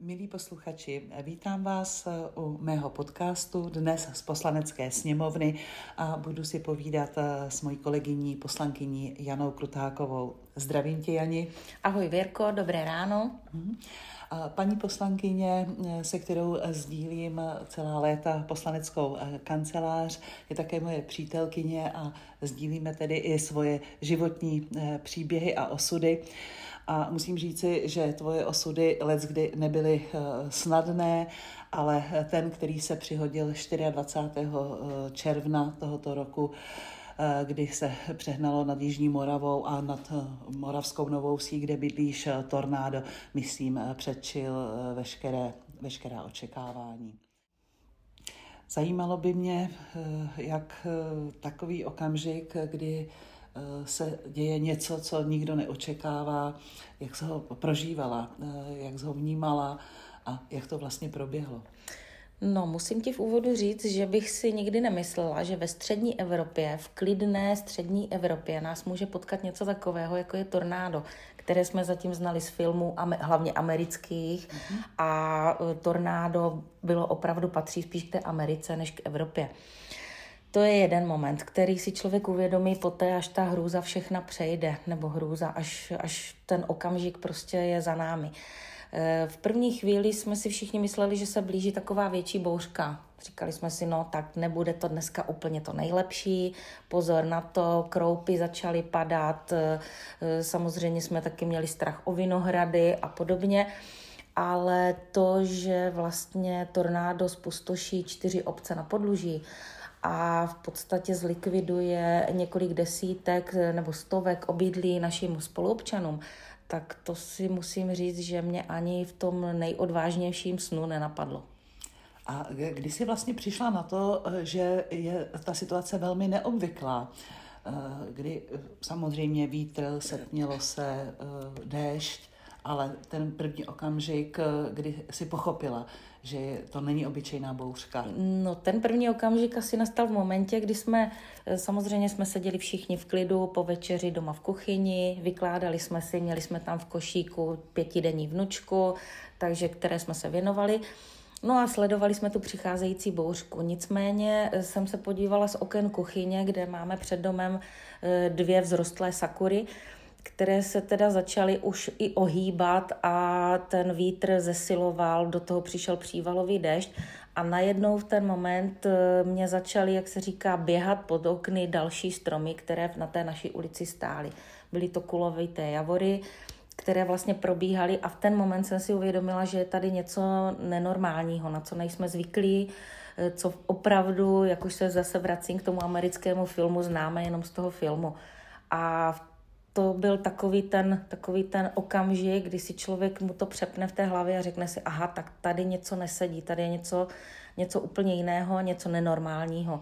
Milí posluchači, vítám vás u mého podcastu dnes z poslanecké sněmovny a budu si povídat s mojí kolegyní poslankyní Janou Krutákovou. Zdravím tě, Jani. Ahoj, Věrko, dobré ráno. Paní poslankyně, se kterou sdílím celá léta poslaneckou kancelář, je také moje přítelkyně a sdílíme tedy i svoje životní příběhy a osudy. A musím říci, že tvoje osudy kdy nebyly eh, snadné, ale ten, který se přihodil 24. Eh, června tohoto roku, eh, kdy se přehnalo nad Jižní Moravou a nad Moravskou Novou Vsí, kde bydlíš tornádo, myslím, předčil veškeré, veškerá očekávání. Zajímalo by mě, jak takový okamžik, kdy se děje něco, co nikdo neočekává, jak se ho prožívala, eh, jak se ho vnímala a jak to vlastně proběhlo. No, musím ti v úvodu říct, že bych si nikdy nemyslela, že ve střední Evropě, v klidné střední Evropě nás může potkat něco takového, jako je tornádo, které jsme zatím znali z filmů, hlavně amerických. Mm-hmm. A eh, tornádo bylo opravdu patří spíš k té Americe než k Evropě. To je jeden moment, který si člověk uvědomí poté, až ta hrůza všechna přejde, nebo hrůza, až, až ten okamžik prostě je za námi. E, v první chvíli jsme si všichni mysleli, že se blíží taková větší bouřka. Říkali jsme si, no tak nebude to dneska úplně to nejlepší, pozor na to, kroupy začaly padat, e, samozřejmě jsme taky měli strach o vinohrady a podobně ale to, že vlastně tornádo spustoší čtyři obce na podluží a v podstatě zlikviduje několik desítek nebo stovek obydlí našim spoluobčanům, tak to si musím říct, že mě ani v tom nejodvážnějším snu nenapadlo. A kdy jsi vlastně přišla na to, že je ta situace velmi neobvyklá, kdy samozřejmě vítr, setmělo se, déšť, ale ten první okamžik, kdy si pochopila, že to není obyčejná bouřka? No ten první okamžik asi nastal v momentě, kdy jsme, eh, samozřejmě jsme seděli všichni v klidu po večeři doma v kuchyni, vykládali jsme si, měli jsme tam v košíku pětidenní vnučku, takže které jsme se věnovali. No a sledovali jsme tu přicházející bouřku. Nicméně eh, jsem se podívala z oken kuchyně, kde máme před domem eh, dvě vzrostlé sakury které se teda začaly už i ohýbat a ten vítr zesiloval, do toho přišel přívalový dešť a najednou v ten moment eh, mě začaly, jak se říká, běhat pod okny další stromy, které na té naší ulici stály. Byly to kulovité javory, které vlastně probíhaly a v ten moment jsem si uvědomila, že je tady něco nenormálního, na co nejsme zvyklí, eh, co opravdu, jak už se zase vracím k tomu americkému filmu, známe jenom z toho filmu. A v to byl takový ten, takový ten okamžik, kdy si člověk mu to přepne v té hlavě a řekne si, aha, tak tady něco nesedí, tady je něco, něco úplně jiného, něco nenormálního.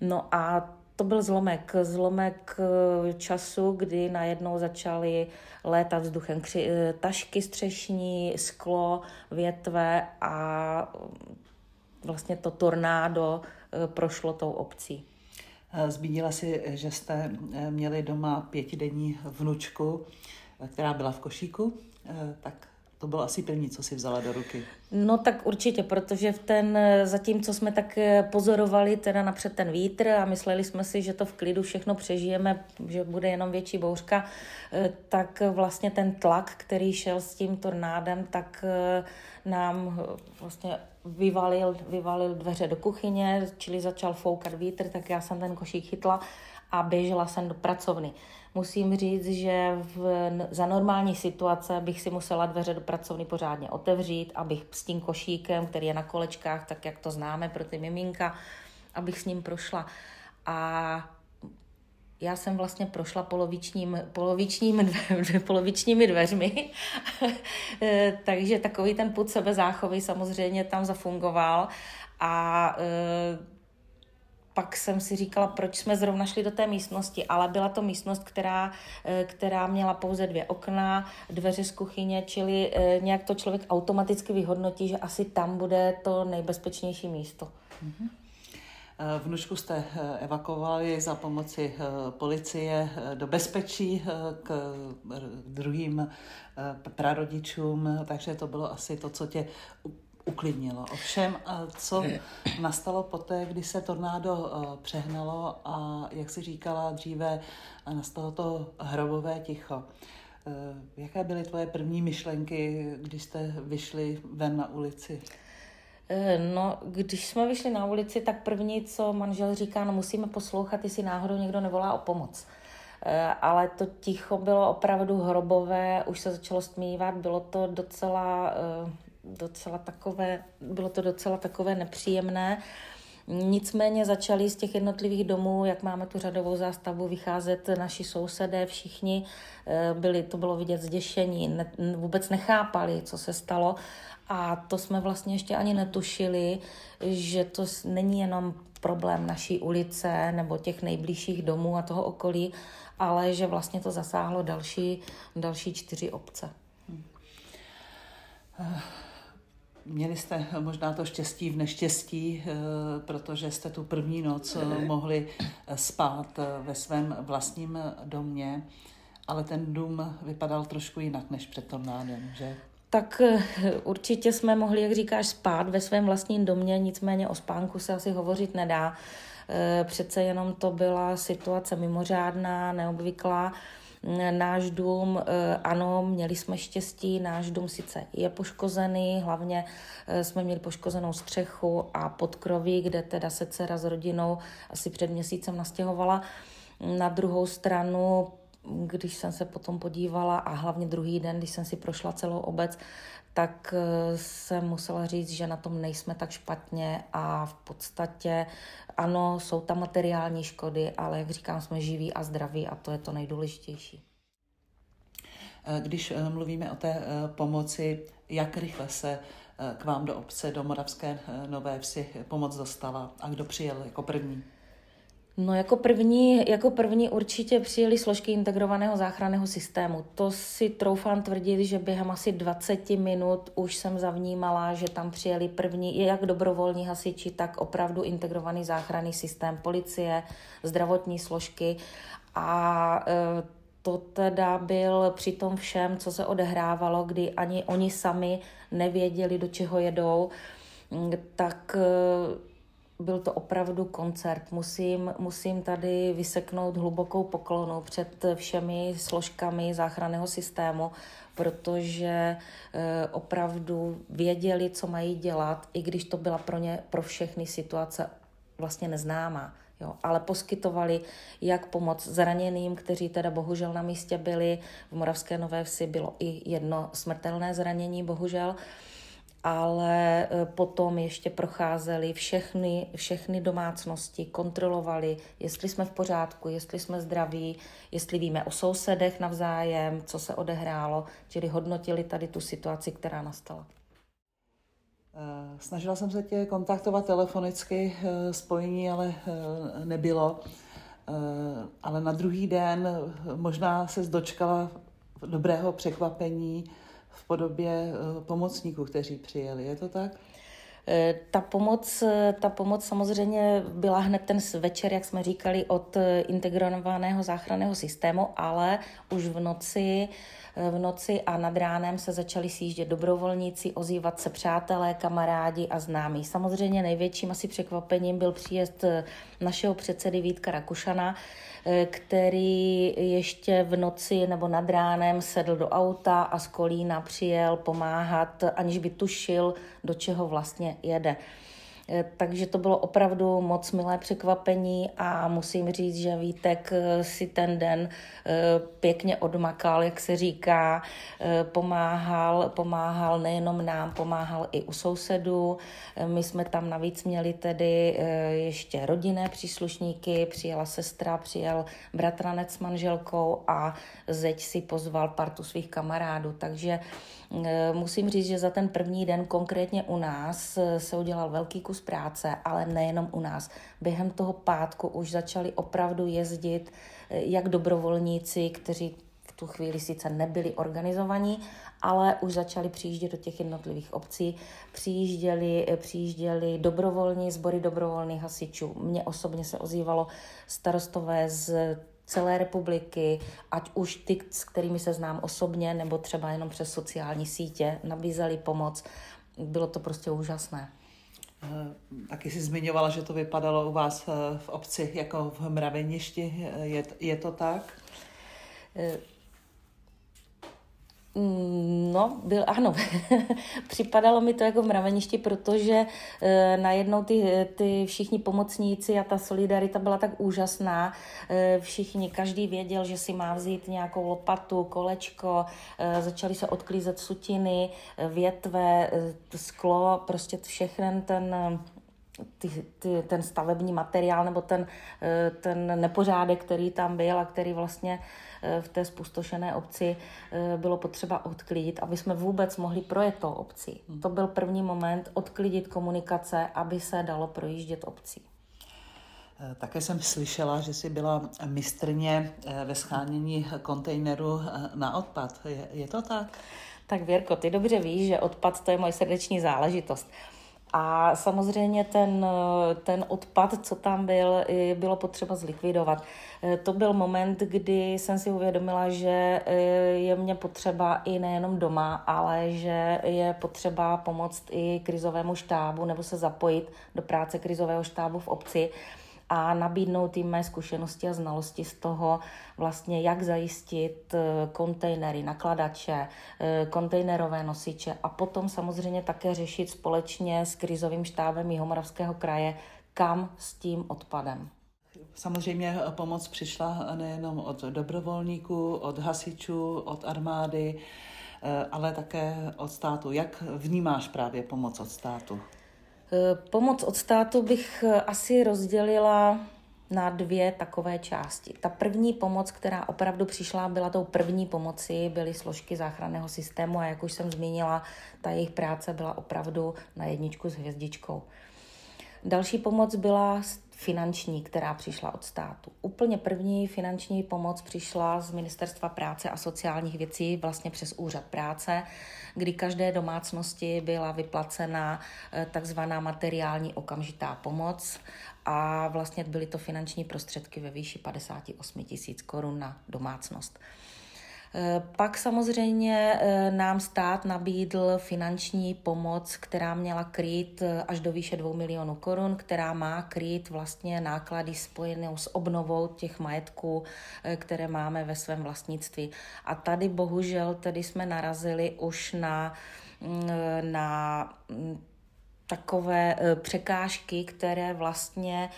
No a to byl zlomek, zlomek eh, času, kdy najednou začaly létat vzduchem kři, eh, tašky střešní, sklo, větve a mm, vlastně to tornádo eh, prošlo tou obcí. Eh, zmínila si, že jste eh, měli doma pětidenní vnučku, eh, která byla v košíku, tak to bylo asi první, co si vzala do ruky. No tak určitě, protože v ten, zatímco jsme tak pozorovali teda napřed ten vítr a mysleli jsme si, že to v klidu všechno přežijeme, že bude jenom větší bouřka, tak vlastně ten tlak, který šel s tím tornádem, tak nám vlastně vyvalil, vyvalil dveře do kuchyně, čili začal foukat vítr, tak já jsem ten košík chytla a běžela jsem do pracovny. Musím říct, že v, za normální situace bych si musela dveře do pracovny pořádně otevřít, abych s tím košíkem, který je na kolečkách, tak jak to známe pro ty miminka, abych s ním prošla. A já jsem vlastně prošla polovičním, polovičním dve, polovičními dveřmi, eh, takže takový ten put sebezáchovy samozřejmě tam zafungoval a e, pak jsem si říkala, proč jsme zrovna šli do té místnosti, ale byla to místnost, která, eh, která měla pouze dvě okna, dveře z kuchyně, čili nějak to člověk automaticky vyhodnotí, že asi tam bude to nejbezpečnější místo. Mm-hmm. Vnučku jste evakuovali za pomoci policie do bezpečí k druhým prarodičům, takže to bylo asi to, co tě uklidnilo. Ovšem, co nastalo poté, kdy se tornádo přehnalo a, jak si říkala dříve, nastalo to hrobové ticho. Jaké byly tvoje první myšlenky, když jste vyšli ven na ulici? Eh, no, když jsme vyšli na ulici, tak první, co manžel říká, no musíme poslouchat, jestli náhodou někdo nevolá o pomoc. Eh, ale to ticho bylo opravdu hrobové, už se začalo stmívat, bylo to docela, eh, docela takové, bylo to docela takové nepříjemné. Nicméně začali z těch jednotlivých domů, jak máme tu řadovou zástavu, vycházet naši sousedé, všichni byli, to bylo vidět zděšení, ne, vůbec nechápali, co se stalo a to jsme vlastně ještě ani netušili, že to není jenom problém naší ulice nebo těch nejbližších domů a toho okolí, ale že vlastně to zasáhlo další, další čtyři obce. Měli jste možná to štěstí v neštěstí, eh, protože jste tu první noc mohli spát ve svém vlastním domě, ale ten dům vypadal trošku jinak než před tornádem, že? tak eh, určitě jsme mohli, jak říkáš, spát ve svém vlastním domě, nicméně o spánku se asi hovořit nedá. Eh, přece jenom to byla situace mimořádná, neobvyklá. Náš dům, eh, ano, měli jsme štěstí, náš dům sice je poškozený, hlavně jsme měli poškozenou střechu a podkroví, kde teda se dcera s rodinou asi před měsícem nastěhovala. Na druhou stranu když jsem se potom podívala a hlavně druhý den, když jsem si prošla celou obec, tak eh, jsem musela říct, že na tom nejsme tak špatně a v podstatě ano, jsou tam materiální škody, ale jak říkám, jsme živí a zdraví a to je to nejdůležitější. Eh, když eh, mluvíme o té pomoci, jak rychle se k vám do obce, do Moravské Nové Vsi pomoc dostala a kdo přijel jako první? No jako první, jako první určitě přijeli složky integrovaného záchranného systému. To si troufám tvrdit, že během asi 20 minut už jsem zavnímala, že tam přijeli první, jak dobrovolní hasiči, tak opravdu integrovaný záchranný systém policie, zdravotní složky a e, to teda byl při tom všem, co se odehrávalo, kdy ani oni sami nevěděli, do čeho jedou, tak e, byl to opravdu koncert. Musím, musím tady vyseknout hlubokou poklonu před všemi složkami záchranného systému, protože e, opravdu věděli, co mají dělat, i když to byla pro ně, pro všechny situace vlastně neznámá. Jo, ale poskytovali jak pomoc zraněným, kteří teda bohužel na místě byli. V Moravské Nové Vsi bylo i jedno smrtelné zranění, bohužel ale e, potom ještě procházeli všechny, všechny domácnosti, kontrolovali, jestli jsme v pořádku, jestli jsme zdraví, jestli víme o sousedech navzájem, co se odehrálo, čili hodnotili tady tu situaci, která nastala. E, snažila jsem se tě kontaktovat telefonicky, e, spojení ale nebylo. Ale na druhý den možná se dočkala dobrého překvapení, v podobě eh, pomocníků, kteří přijeli. Je to tak? Eh, ta pomoc, eh, ta pomoc samozřejmě byla hned ten večer, jak jsme říkali, od integrovaného záchranného systému, ale už v noci v noci a nad ránem se začali sjíždět dobrovolníci, ozývat se přátelé, kamarádi a známí. Samozřejmě největším asi překvapením byl příjezd našeho předsedy Vítka Rakušana, který ještě v noci nebo nad ránem sedl do auta a z Kolína přijel pomáhat, aniž by tušil, do čeho vlastně jede. Eh, takže to bylo opravdu moc milé překvapení a musím říct, že Vítek eh, si ten den eh, pěkně odmakal, jak se říká, pomáhal, pomáhal nejenom nám, pomáhal i u sousedů. My jsme tam navíc měli tedy ještě rodinné příslušníky, přijela sestra, přijel bratranec s manželkou a zeď si pozval partu svých kamarádů, takže musím říct, že za ten první den konkrétně u nás eh, se udělal velký kus práce, ale nejenom u nás. Během toho pátku už začali opravdu jezdit eh, jak dobrovolníci, kteří v tu chvíli sice nebyli organizovaní, ale už začali přijíždět do těch jednotlivých obcí, přijížděli, přijížděli dobrovolní sbory dobrovolných hasičů. Mně osobně se ozývalo starostové z celé republiky, ať už ty, s kterými se znám osobně, nebo třeba jenom přes sociální sítě, nabízeli pomoc. Bylo to prostě úžasné. Eh, taky si zmiňovala, že to vypadalo u vás eh, v obci jako v mraveništi. Je, je to tak? Eh, No, byl, ano. Připadalo mi to jako v mraveništi, protože e, najednou ty, ty všichni pomocníci a ta solidarita byla tak úžasná. E, všichni, každý věděl, že si má vzít nějakou lopatu, kolečko, e, začali se odklízet sutiny, větve, sklo, prostě všechny ten ty, ty, ten stavební materiál nebo ten, ten nepořádek, který tam byl a který vlastně v té spustošené obci eh, bylo potřeba odklidit, aby jsme vůbec mohli projet tou obcí. Hmm. To byl první moment, odklidit komunikace, aby se dalo projíždět obcí. Eh, také jsem slyšela, že jsi byla mistrně eh, ve schánění kontejneru na odpad. Je, je to tak? Tak Věrko, ty dobře víš, že odpad to je moje srdeční záležitost. A samozřejmě ten, ten odpad, co tam byl, bylo potřeba zlikvidovat. E, to byl moment, kdy jsem si uvědomila, že e, je mě potřeba i nejenom doma, ale že je potřeba pomoct i krizovému štábu nebo se zapojit do práce krizového štábu v obci a nabídnout jim mé zkušenosti a znalosti z toho, vlastně jak zajistit eh, kontejnery, nakladače, eh, kontejnerové nosiče a potom samozřejmě také řešit společně s krizovým štábem Jihomoravského kraje, kam s tím odpadem. Samozřejmě pomoc přišla nejenom od dobrovolníků, od hasičů, od armády, eh, ale také od státu. Jak vnímáš právě pomoc od státu? Eh, pomoc od státu bych eh, asi rozdělila na dvě takové části. Ta první pomoc, která opravdu přišla, byla tou první pomoci, byly složky záchranného systému a jak už jsem zmínila, ta jejich práce byla opravdu na jedničku s hvězdičkou. Další pomoc byla finanční, která přišla od státu. Úplně první finanční pomoc přišla z Ministerstva práce a sociálních věcí, vlastně přes úřad práce, kdy každé domácnosti byla vyplacena eh, takzvaná materiální okamžitá pomoc a vlastně byly to finanční prostředky ve výši 58 tisíc korun na domácnost. Eh, pak samozřejmě eh, nám stát nabídl finanční pomoc, která měla krýt eh, až do výše 2 milionů korun, která má krýt vlastně náklady spojené s obnovou těch majetků, které máme ve svém vlastnictví. A tady bohužel tedy jsme narazili už na, mm, na mm, takové překážky, které vlastně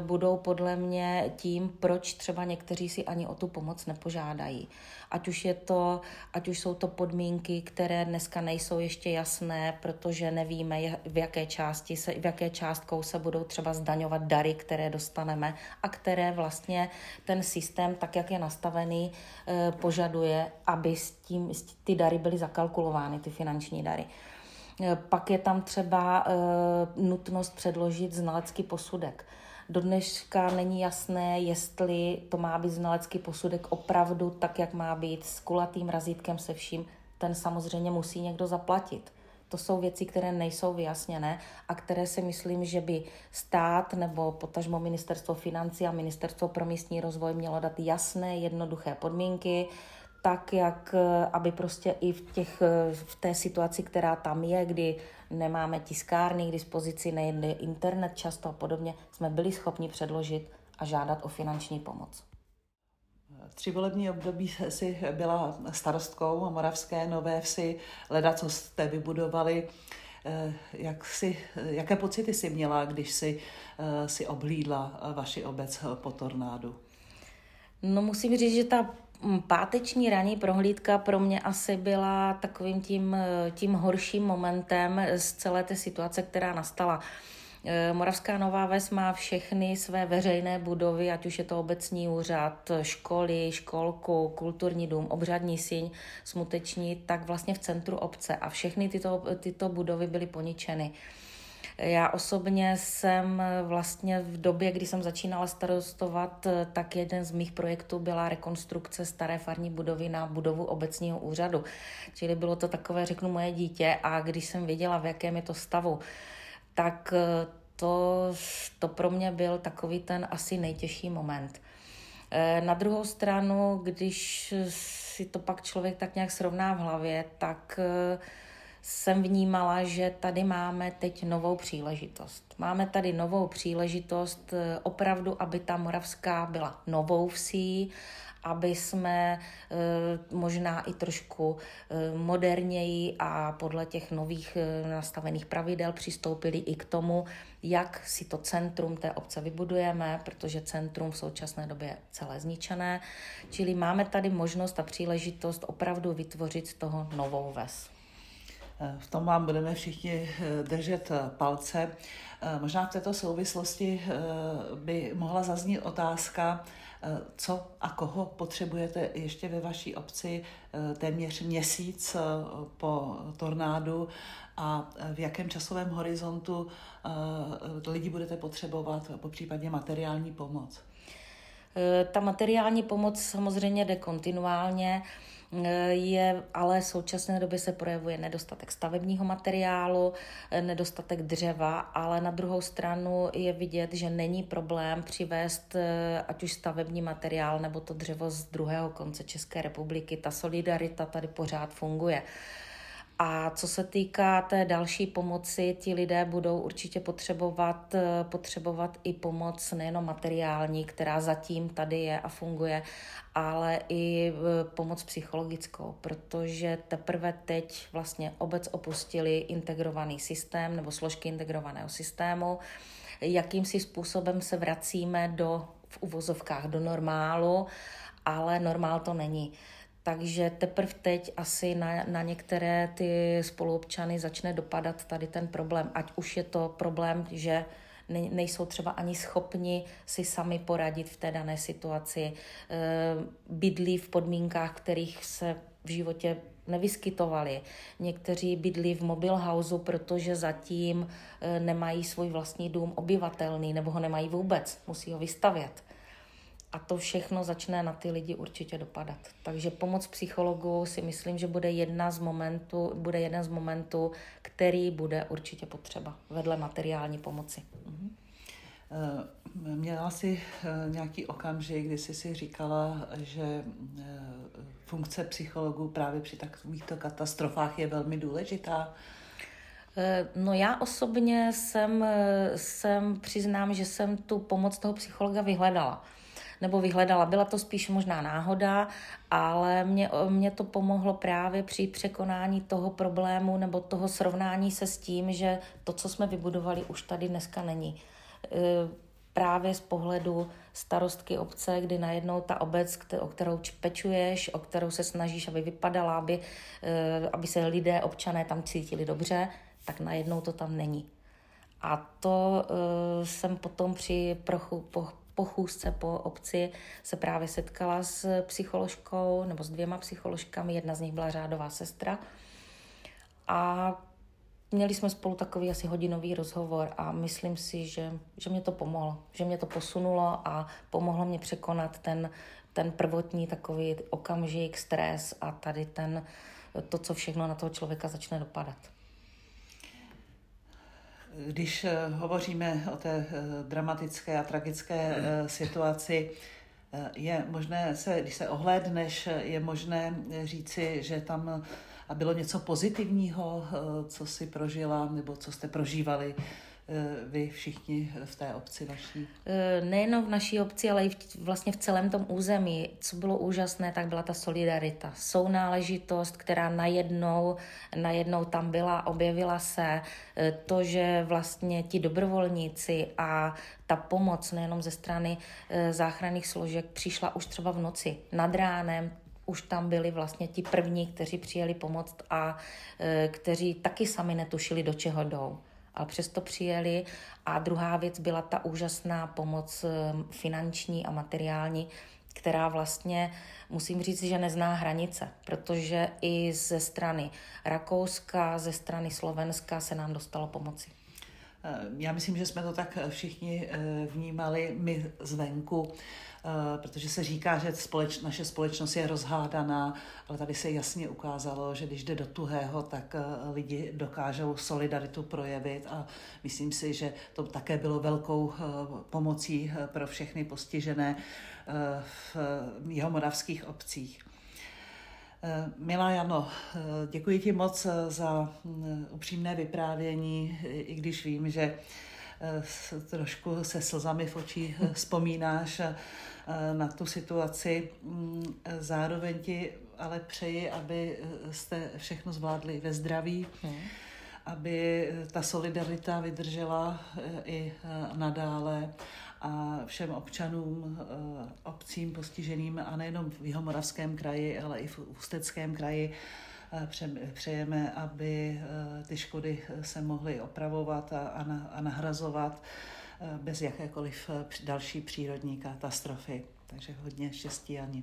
budou podle mě tím, proč třeba někteří si ani o tu pomoc nepožádají ať už, je to, ať už jsou to podmínky, které dneska nejsou ještě jasné, protože nevíme, v jaké části se, v jaké částkou se budou třeba zdaňovat dary, které dostaneme a které vlastně ten systém, tak jak je nastavený, eh, požaduje, aby s tím, ty dary byly zakalkulovány, ty finanční dary. Eh, pak je tam třeba eh, nutnost předložit znalecký posudek. Do dneška není jasné, jestli to má být znalecký posudek opravdu tak, jak má být, s kulatým razítkem se vším. Ten samozřejmě musí někdo zaplatit. To jsou věci, které nejsou vyjasněné a které si myslím, že by stát nebo potažmo ministerstvo financí a ministerstvo pro místní rozvoj mělo dát jasné, jednoduché podmínky, tak, jak aby prostě i v, těch, v té situaci, která tam je, kdy nemáme tiskárny k dispozici, nejde internet často a podobně, jsme byli schopni předložit a žádat o finanční pomoc. Tři volební období si byla starostkou Moravské Nové Vsi, leda, co jste vybudovali. Eh, jak si, jaké pocity si měla, když si, eh, si oblídla vaši obec po tornádu? No musím říct, že ta páteční ranní prohlídka pro mě asi byla takovým tím, eh, tím horším momentem z celé té situace, která nastala. Eh, Moravská Nová Ves má všechny své veřejné budovy, ať už je to obecní úřad, školy, školku, kulturní dům, obřadní síň, smuteční, tak vlastně v centru obce a všechny tyto, tyto budovy byly poničeny. Já osobně jsem vlastně v době, kdy jsem začínala starostovat, tak jeden z mých projektů byla rekonstrukce staré farní budovy na budovu obecního úřadu. Čili bylo to takové, řeknu, moje dítě a když jsem věděla, v jakém je to stavu, tak to, to pro mě byl takový ten asi nejtěžší moment. Eh, na druhou stranu, když si to pak člověk tak nějak srovná v hlavě, tak eh, jsem vnímala, že tady máme teď novou příležitost. Máme tady novou příležitost eh, opravdu, aby ta Moravská byla novou vsí, aby jsme eh, možná i trošku eh, moderněji a podle těch nových nastavených pravidel přistoupili i k tomu, jak si to centrum té obce vybudujeme, protože centrum v současné době je celé zničené. Čili máme tady možnost a příležitost opravdu vytvořit z toho novou ves. V tom vám budeme všichni eh, držet eh, palce. Eh, možná v této souvislosti by mohla zaznít otázka, co a koho potřebujete ještě ve vaší obci téměř měsíc po tornádu a v jakém časovém horizontu lidi budete potřebovat, po případně materiální pomoc? Ta materiální pomoc samozřejmě jde kontinuálně je, ale v současné době se projevuje nedostatek stavebního materiálu, nedostatek dřeva, ale na druhou stranu je vidět, že není problém přivést eh, ať už stavební materiál nebo to dřevo z druhého konce České republiky. Ta solidarita tady pořád funguje. A co se týká té další pomoci, ti lidé budou určitě potřebovat, eh, potřebovat i pomoc nejenom materiální, která zatím tady je a funguje, ale i eh, pomoc psychologickou, protože teprve teď vlastně obec opustili integrovaný systém nebo složky integrovaného systému, jakým si způsobem se vracíme do v uvozovkách do normálu, ale normál to není. Takže teprve teď asi na, na některé ty spoluobčany začne dopadat tady ten problém. Ať už je to problém, že nejsou třeba ani schopni si sami poradit v té dané situaci, eh, bydlí v podmínkách, kterých se v životě nevyskytovali. Někteří bydlí v mobil houseu, protože zatím eh, nemají svůj vlastní dům obyvatelný nebo ho nemají vůbec, musí ho vystavět. A to všechno začne na ty lidi určitě dopadat. Takže pomoc psychologu si myslím, že bude jedna z momentů, bude jeden z momentů, který bude určitě potřeba vedle materiální pomoci. Mhm. Měla jsi eh, nějaký okamžik, kdy jsi si říkala, že eh, funkce psychologů právě při takovýchto katastrofách je velmi důležitá? Eh, no já osobně jsem, jsem přiznám, že jsem tu pomoc toho psychologa vyhledala nebo vyhledala. Byla to spíš možná náhoda, ale mě, mě to pomohlo právě při překonání toho problému nebo toho srovnání se s tím, že to, co jsme vybudovali, už tady dneska není. E, právě z pohledu starostky obce, kdy najednou ta obec, o kterou pečuješ, o kterou se snažíš, aby vypadala, aby, e, aby se lidé, občané tam cítili dobře, tak najednou to tam není. A to uh, jsem potom při prochu, po, po chůzce po obci se právě setkala s psycholožkou nebo s dvěma psycholožkami, jedna z nich byla řádová sestra. A měli jsme spolu takový asi hodinový rozhovor a myslím si, že, že mě to pomohlo, že mě to posunulo a pomohlo mě překonat ten, ten prvotní takový okamžik, stres a tady ten, to, co všechno na toho člověka začne dopadat. Když eh, hovoříme o té eh, dramatické a tragické eh, situaci, je možné se, když se ohlédneš, je možné říci, že tam bylo něco pozitivního, co si prožila nebo co jste prožívali vy všichni v té obci vaší? Eh, nejenom v naší obci, ale i v, vlastně v celém tom území. Co bylo úžasné, tak byla ta solidarita, sounáležitost, která najednou, najednou tam byla, objevila se. Eh, to, že vlastně ti dobrovolníci a ta pomoc nejenom ze strany záchranných složek přišla už třeba v noci, nad ránem, už tam byli vlastně ti první, kteří přijeli pomoct a kteří taky sami netušili, do čeho jdou ale přesto přijeli. A druhá věc byla ta úžasná pomoc eh, finanční a materiální, která vlastně, musím říct, že nezná hranice, protože i ze strany Rakouska, ze strany Slovenska se nám dostalo pomoci. Já myslím, že jsme to tak všichni vnímali my zvenku, protože se říká, že společ, naše společnost je rozhádaná, ale tady se jasně ukázalo, že když jde do tuhého, tak lidi dokážou solidaritu projevit a myslím si, že to také bylo velkou pomocí pro všechny postižené v jeho moravských obcích. Eh, milá Jano, eh, děkuji ti moc eh, za mm, upřímné vyprávění, i když vím, že trošku se slzami v očích vzpomínáš na tu situaci. Mm, zároveň ti ale přeji, aby jste všechno zvládli ve zdraví, hmm. aby ta solidarita vydržela i nadále a všem občanům, eh, obcím postiženým a nejenom v Jihomoravském kraji, ale i v Ústeckém kraji eh, přejeme, aby eh, ty škody se mohly opravovat a nahrazovat bez jakékoliv další přírodní katastrofy. Takže hodně štěstí, Ani.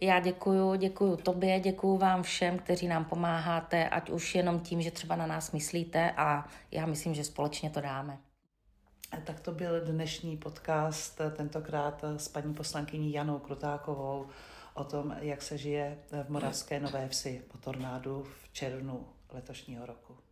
Já děkuju, děkuju tobě, děkuju vám všem, kteří nám pomáháte, ať už jenom tím, že třeba na nás myslíte a já myslím, že společně to dáme. Tak to byl dnešní podcast, tentokrát s paní poslankyní Janou Krutákovou o tom, jak se žije v Moravské Nové Vsi po tornádu v červnu letošního roku.